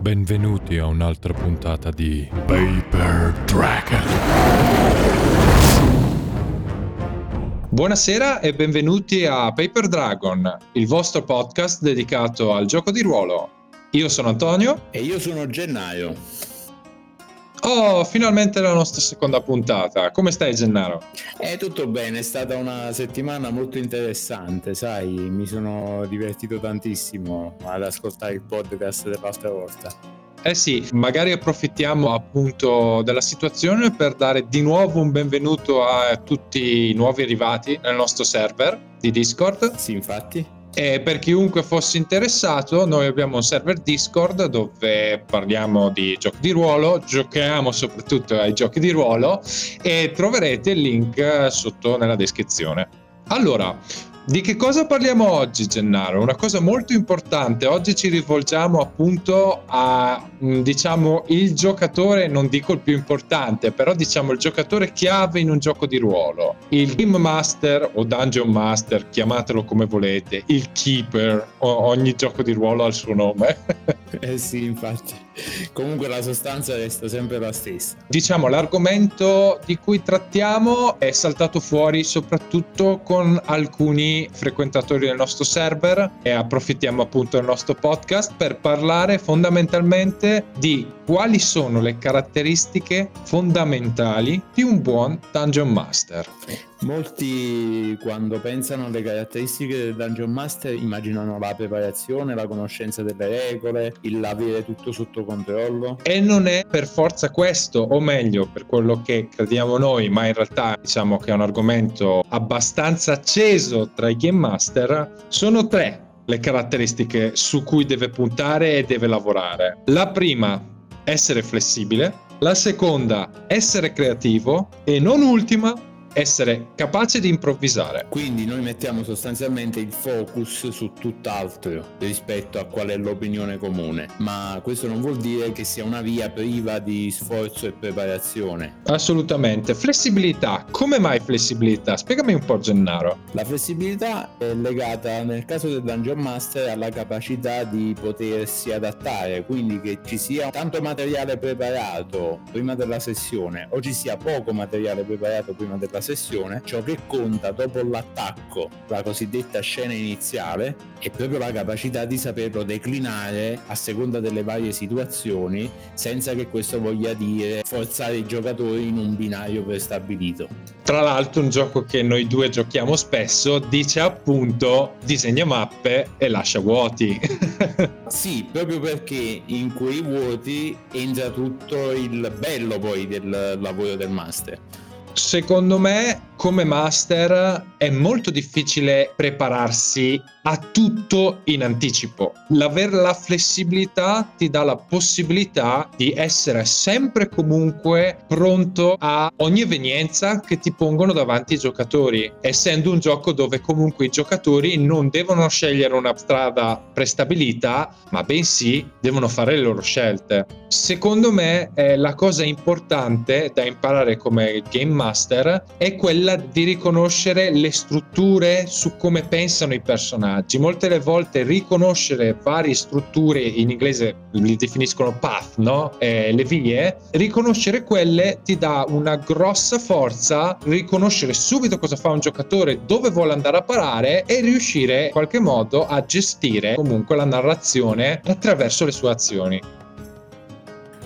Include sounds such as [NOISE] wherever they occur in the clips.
Benvenuti a un'altra puntata di Paper Dragon. Buonasera e benvenuti a Paper Dragon, il vostro podcast dedicato al gioco di ruolo. Io sono Antonio. E io sono Gennaio. Oh, finalmente la nostra seconda puntata. Come stai, Gennaro? È tutto bene, è stata una settimana molto interessante, sai, mi sono divertito tantissimo ad ascoltare il podcast dell'altra volta. Eh sì, magari approfittiamo appunto della situazione per dare di nuovo un benvenuto a tutti i nuovi arrivati nel nostro server di Discord. Sì, infatti. E per chiunque fosse interessato, noi abbiamo un server Discord dove parliamo di giochi di ruolo, giochiamo soprattutto ai giochi di ruolo e troverete il link sotto nella descrizione. Allora, di che cosa parliamo oggi, Gennaro? Una cosa molto importante. Oggi ci rivolgiamo appunto a, mm, diciamo, il giocatore, non dico il più importante, però diciamo il giocatore chiave in un gioco di ruolo. Il Game Master o Dungeon Master, chiamatelo come volete, il Keeper, ogni gioco di ruolo ha il suo nome. eh sì, infatti. Comunque la sostanza resta sempre la stessa. Diciamo, l'argomento di cui trattiamo è saltato fuori soprattutto con alcuni frequentatori del nostro server e approfittiamo appunto del nostro podcast per parlare fondamentalmente di quali sono le caratteristiche fondamentali di un buon Dungeon Master. Molti quando pensano alle caratteristiche del Dungeon Master immaginano la preparazione, la conoscenza delle regole, il avere tutto sotto controllo. E non è per forza questo, o meglio, per quello che crediamo noi, ma in realtà diciamo che è un argomento abbastanza acceso tra i Game Master, sono tre le caratteristiche su cui deve puntare e deve lavorare. La prima, essere flessibile. La seconda, essere creativo. E non ultima, essere capace di improvvisare. Quindi noi mettiamo sostanzialmente il focus su tutt'altro rispetto a qual è l'opinione comune, ma questo non vuol dire che sia una via priva di sforzo e preparazione. Assolutamente. Flessibilità. Come mai flessibilità? Spiegami un po' Gennaro. La flessibilità è legata nel caso del Dungeon Master alla capacità di potersi adattare, quindi che ci sia tanto materiale preparato prima della sessione o ci sia poco materiale preparato prima della questa sessione, ciò che conta dopo l'attacco, la cosiddetta scena iniziale, è proprio la capacità di saperlo declinare a seconda delle varie situazioni, senza che questo voglia dire forzare i giocatori in un binario prestabilito. Tra l'altro un gioco che noi due giochiamo spesso dice appunto disegna mappe e lascia vuoti. [LAUGHS] sì, proprio perché in quei vuoti entra tutto il bello poi del lavoro del master. Secondo me come master è molto difficile prepararsi a tutto in anticipo. L'avere la flessibilità ti dà la possibilità di essere sempre comunque pronto a ogni evenienza che ti pongono davanti i giocatori, essendo un gioco dove comunque i giocatori non devono scegliere una strada prestabilita, ma bensì devono fare le loro scelte. Secondo me eh, la cosa importante da imparare come game master è quella di riconoscere le strutture su come pensano i personaggi. Molte delle volte riconoscere varie strutture, in inglese li definiscono path, no? Eh, le vie, riconoscere quelle ti dà una grossa forza, riconoscere subito cosa fa un giocatore, dove vuole andare a parare e riuscire in qualche modo a gestire comunque la narrazione attraverso le sue azioni.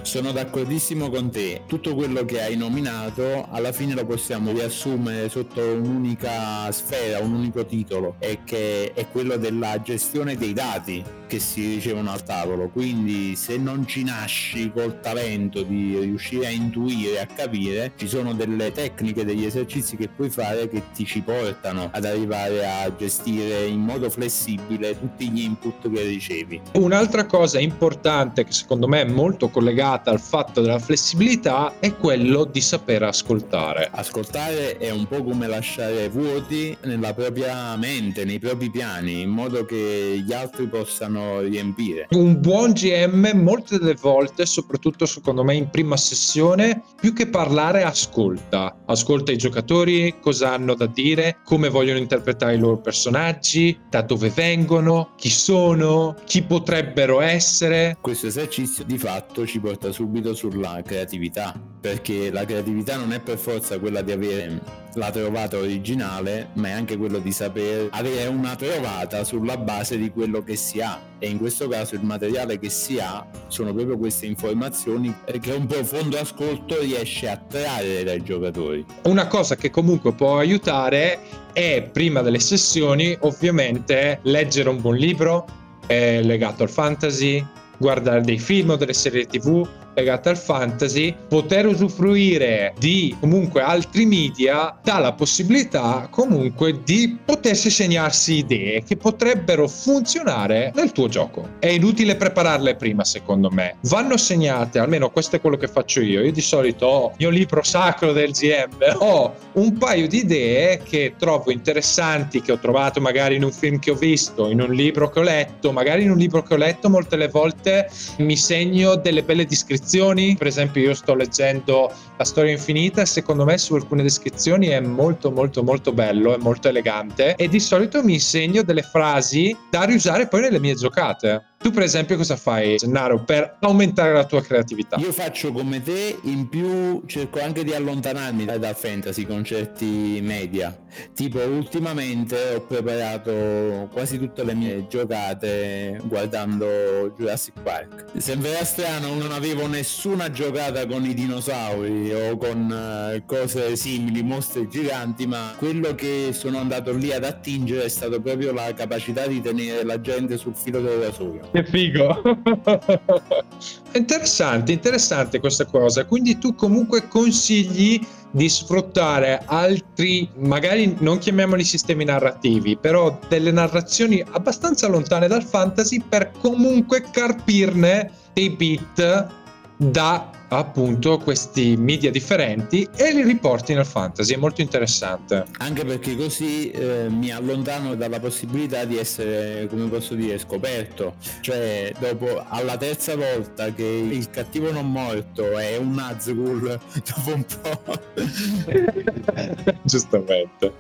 Sono d'accordissimo con te. Tutto quello che hai nominato alla fine lo possiamo riassumere sotto un'unica sfera, un unico titolo, e che è quello della gestione dei dati che si ricevono al tavolo. Quindi se non ci nasci col talento di riuscire a intuire, a capire, ci sono delle tecniche, degli esercizi che puoi fare che ti ci portano ad arrivare a gestire in modo flessibile tutti gli input che ricevi. Un'altra cosa importante che secondo me è molto collegata legata al fatto della flessibilità è quello di saper ascoltare. Ascoltare è un po' come lasciare vuoti nella propria mente, nei propri piani, in modo che gli altri possano riempire. Un buon GM molte delle volte, soprattutto secondo me in prima sessione, più che parlare ascolta. Ascolta i giocatori, cosa hanno da dire, come vogliono interpretare i loro personaggi, da dove vengono, chi sono, chi potrebbero essere. Questo esercizio di fatto ci porta subito sulla creatività, perché la creatività non è per forza quella di avere la trovata originale, ma è anche quello di saper avere una trovata sulla base di quello che si ha. E in questo caso il materiale che si ha sono proprio queste informazioni che un profondo ascolto riesce a trarre dai giocatori. Una cosa che comunque può aiutare è prima delle sessioni ovviamente leggere un buon libro eh, legato al fantasy, guardare dei film o delle serie tv legate al fantasy, poter usufruire di comunque altri media dà la possibilità comunque di potersi segnarsi idee che potrebbero funzionare nel tuo gioco. È inutile prepararle prima, secondo me. Vanno segnate, almeno questo è quello che faccio io. Io di solito ho il mio libro sacro del GM, ho un paio di idee che trovo interessanti, che ho trovato magari in un film che ho visto, in un libro che ho letto, magari in un libro che ho letto molte le volte mi segno delle belle descrizioni descrizioni, per esempio io sto leggendo La storia infinita e secondo me su alcune descrizioni è molto molto molto bello, è molto elegante e di solito mi insegno delle frasi da riusare poi nelle mie giocate. Tu per esempio cosa fai, Gennaro, per aumentare la tua creatività? Io faccio come te, in più cerco anche di allontanarmi dal fantasy con certi media. Tipo ultimamente ho preparato quasi tutte le mie giocate guardando Jurassic Park. Sembrerà strano, non avevo nessuna giocata con i dinosauri o con uh, cose simili, mostri giganti, ma quello che sono andato lì ad attingere è stato proprio la capacità di tenere la gente sul filo del rasoio. Che figo! [LAUGHS] interessante, interessante questa cosa. Quindi tu comunque consigli di sfruttare altri, magari non chiamiamoli sistemi narrativi, però delle narrazioni abbastanza lontane dal fantasy per comunque carpirne dei beat da appunto questi media differenti e li riporti nel fantasy, è molto interessante. Anche perché così eh, mi allontano dalla possibilità di essere, come posso dire, scoperto. Cioè, dopo alla terza volta che il cattivo non morto è un Nazgul, [LAUGHS] dopo un po'. [LAUGHS] Giustamente.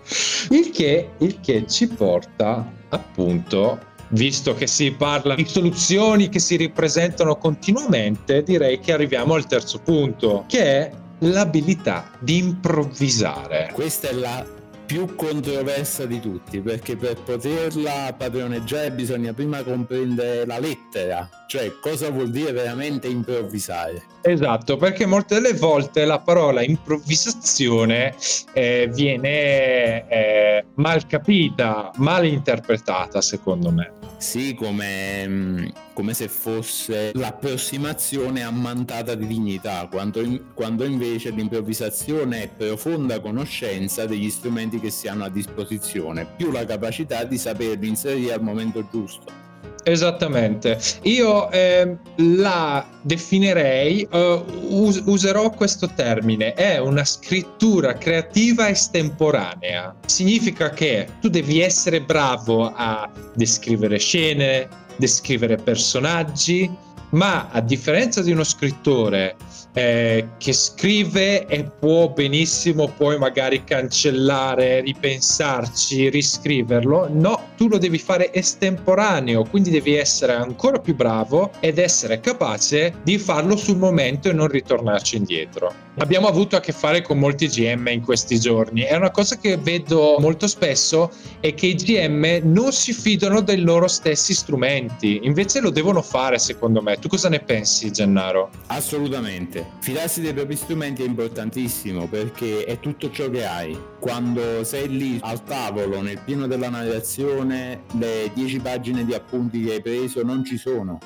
Il che, il che ci porta appunto visto che si parla di soluzioni che si ripresentano continuamente, direi che arriviamo al terzo punto, che è l'abilità di improvvisare. Questa è la più controversa di tutti, perché per poterla padroneggiare bisogna prima comprendere la lettera, cioè cosa vuol dire veramente improvvisare. Esatto, perché molte delle volte la parola improvvisazione eh, viene eh, mal capita, mal interpretata, secondo me. Sì, come, mm, come se fosse l'approssimazione ammantata di dignità, quando, in, quando invece l'improvvisazione è profonda conoscenza degli strumenti che si hanno a disposizione, più la capacità di saperli inserire al momento giusto. Esattamente, io eh, la definirei, uh, us- userò questo termine, è una scrittura creativa estemporanea. Significa che tu devi essere bravo a descrivere scene, descrivere personaggi, ma a differenza di uno scrittore eh, che scrive e può benissimo poi magari cancellare, ripensarci, riscriverlo. No, tu lo devi fare estemporaneo, quindi devi essere ancora più bravo ed essere capace di farlo sul momento e non ritornarci indietro. Abbiamo avuto a che fare con molti GM in questi giorni. È una cosa che vedo molto spesso è che i GM non si fidano dei loro stessi strumenti, invece lo devono fare secondo me. Tu cosa ne pensi, Gennaro? Assolutamente. Fidarsi dei propri strumenti è importantissimo perché è tutto ciò che hai. Quando sei lì al tavolo, nel pieno della narrazione, le 10 pagine di appunti che hai preso non ci sono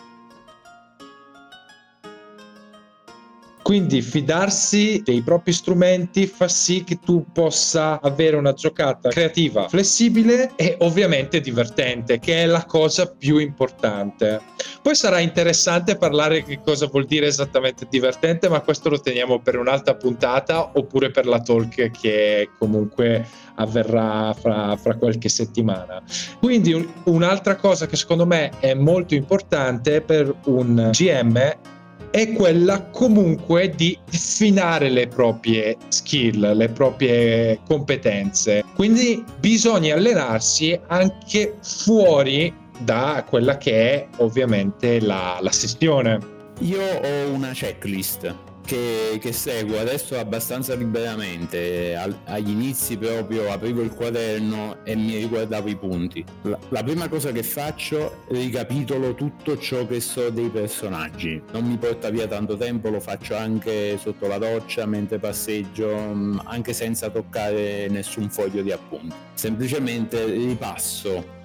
Quindi fidarsi dei propri strumenti fa sì che tu possa avere una giocata creativa, flessibile e ovviamente divertente, che è la cosa più importante. Poi sarà interessante parlare che cosa vuol dire esattamente divertente, ma questo lo teniamo per un'altra puntata oppure per la talk che comunque avverrà fra, fra qualche settimana. Quindi un, un'altra cosa che secondo me è molto importante per un GM è quella comunque di affinare le proprie skill, le proprie competenze. Quindi bisogna allenarsi anche fuori da quella che è ovviamente la, la sessione. Io ho una checklist che, che seguo adesso abbastanza liberamente. Al, agli inizi proprio aprivo il quaderno e mi riguardavo i punti. La, la, prima cosa che faccio, ricapitolo tutto ciò che so dei personaggi. Non mi porta via tanto tempo, lo faccio anche sotto la doccia, mentre passeggio, mm, anche senza toccare nessun foglio di appunti. Semplicemente ripasso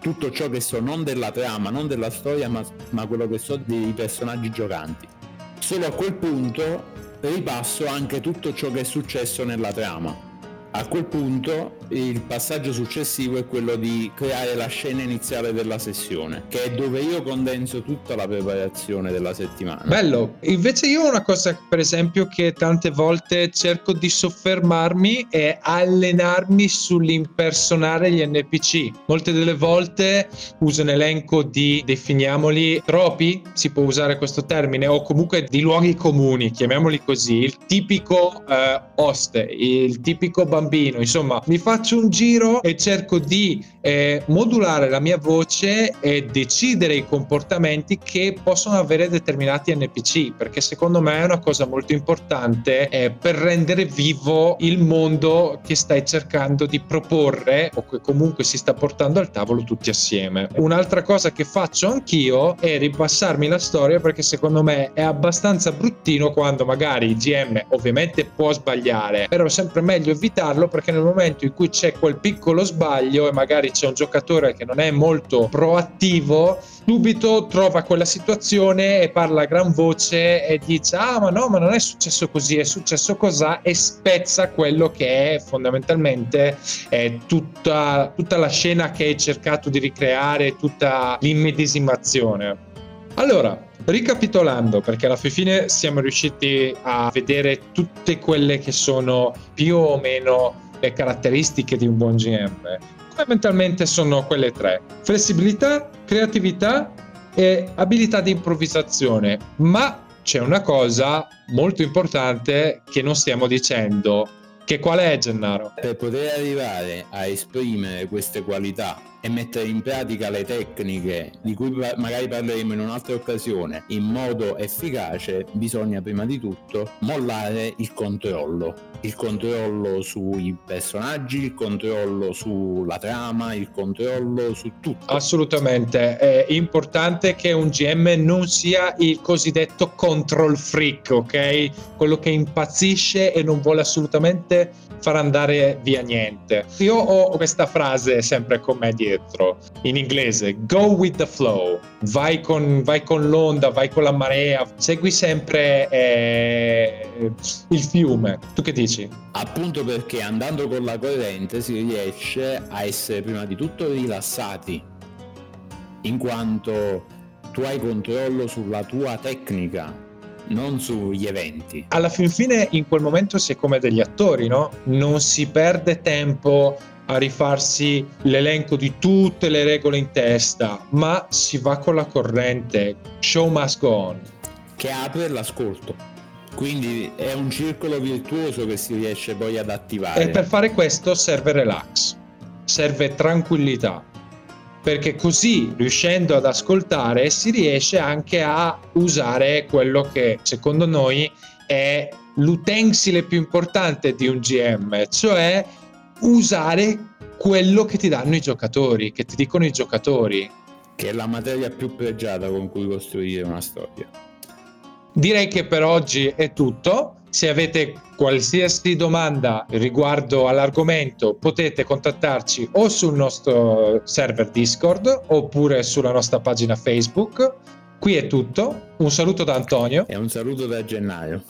tutto ciò che so non della trama, non della storia, ma, ma quello che so dei personaggi giocanti Solo a quel punto ripasso anche tutto ciò che è successo nella trama. A quel punto il passaggio successivo è quello di creare la scena iniziale della sessione, che è dove io condenso tutta la preparazione della settimana. Bello, invece io una cosa per esempio che tante volte cerco di soffermarmi è allenarmi sull'impersonare gli NPC. Molte delle volte uso un elenco di, definiamoli, troppi, si può usare questo termine, o comunque di luoghi comuni, chiamiamoli così, il tipico eh, host, il tipico bambino bambino, insomma, mi faccio un giro e cerco di eh, modulare la mia voce e decidere i comportamenti che possono avere determinati NPC, perché secondo me è una cosa molto importante eh, per rendere vivo il mondo che stai cercando di proporre o che comunque si sta portando al tavolo tutti assieme. Un'altra cosa che faccio anch'io è ripassarmi la storia perché secondo me è abbastanza bruttino quando magari il GM ovviamente può sbagliare, però è sempre meglio evitare farlo perché nel momento in cui c'è quel piccolo sbaglio e magari c'è un giocatore che non è molto proattivo, subito trova quella situazione e parla a gran voce e dice ah ma no ma non è successo così è successo cos'ha? E spezza quello che è fondamentalmente è tutta, tutta la scena che hai cercato di ricreare tutta l'immedesimazione. Allora Ricapitolando, perché alla fine siamo riusciti a vedere tutte quelle che sono più o meno le caratteristiche di un buon GM, fondamentalmente sono quelle tre: flessibilità, creatività e abilità di improvvisazione. Ma c'è una cosa molto importante che non stiamo dicendo. Che qual è Gennaro? Per poter arrivare a esprimere queste qualità e mettere in pratica le tecniche di cui magari parleremo in un'altra occasione in modo efficace, bisogna prima di tutto mollare il controllo. Il controllo sui personaggi, il controllo sulla trama, il controllo su tutto. Assolutamente, è importante che un GM non sia il cosiddetto control freak, ok? Quello che impazzisce e non vuole assolutamente far andare via niente. Io ho questa frase sempre con me dietro, in inglese, go with the flow, vai con, vai con l'onda, vai con la marea, segui sempre eh, il fiume. Tu che dici? Appunto perché andando con la corrente si riesce a essere prima di tutto rilassati, in quanto tu hai controllo sulla tua tecnica, non sugli eventi. Alla fin fine in quel momento si è come degli attori, no? Non si perde tempo a rifarsi l'elenco di tutte le regole in testa, ma si va con la corrente. Show must go on. Che apre l'ascolto. Quindi è un circolo virtuoso che si riesce poi ad attivare. E per fare questo serve relax, serve tranquillità perché così riuscendo ad ascoltare si riesce anche a usare quello che secondo noi è l'utensile più importante di un GM, cioè usare quello che ti danno i giocatori, che ti dicono i giocatori. Che è la materia più pregiata con cui costruire una storia. Direi che per oggi è tutto. Se avete qualsiasi domanda riguardo all'argomento potete contattarci o sul nostro server Discord oppure sulla nostra pagina Facebook. Qui è tutto. Un saluto da Antonio. E un saluto da Gennaio.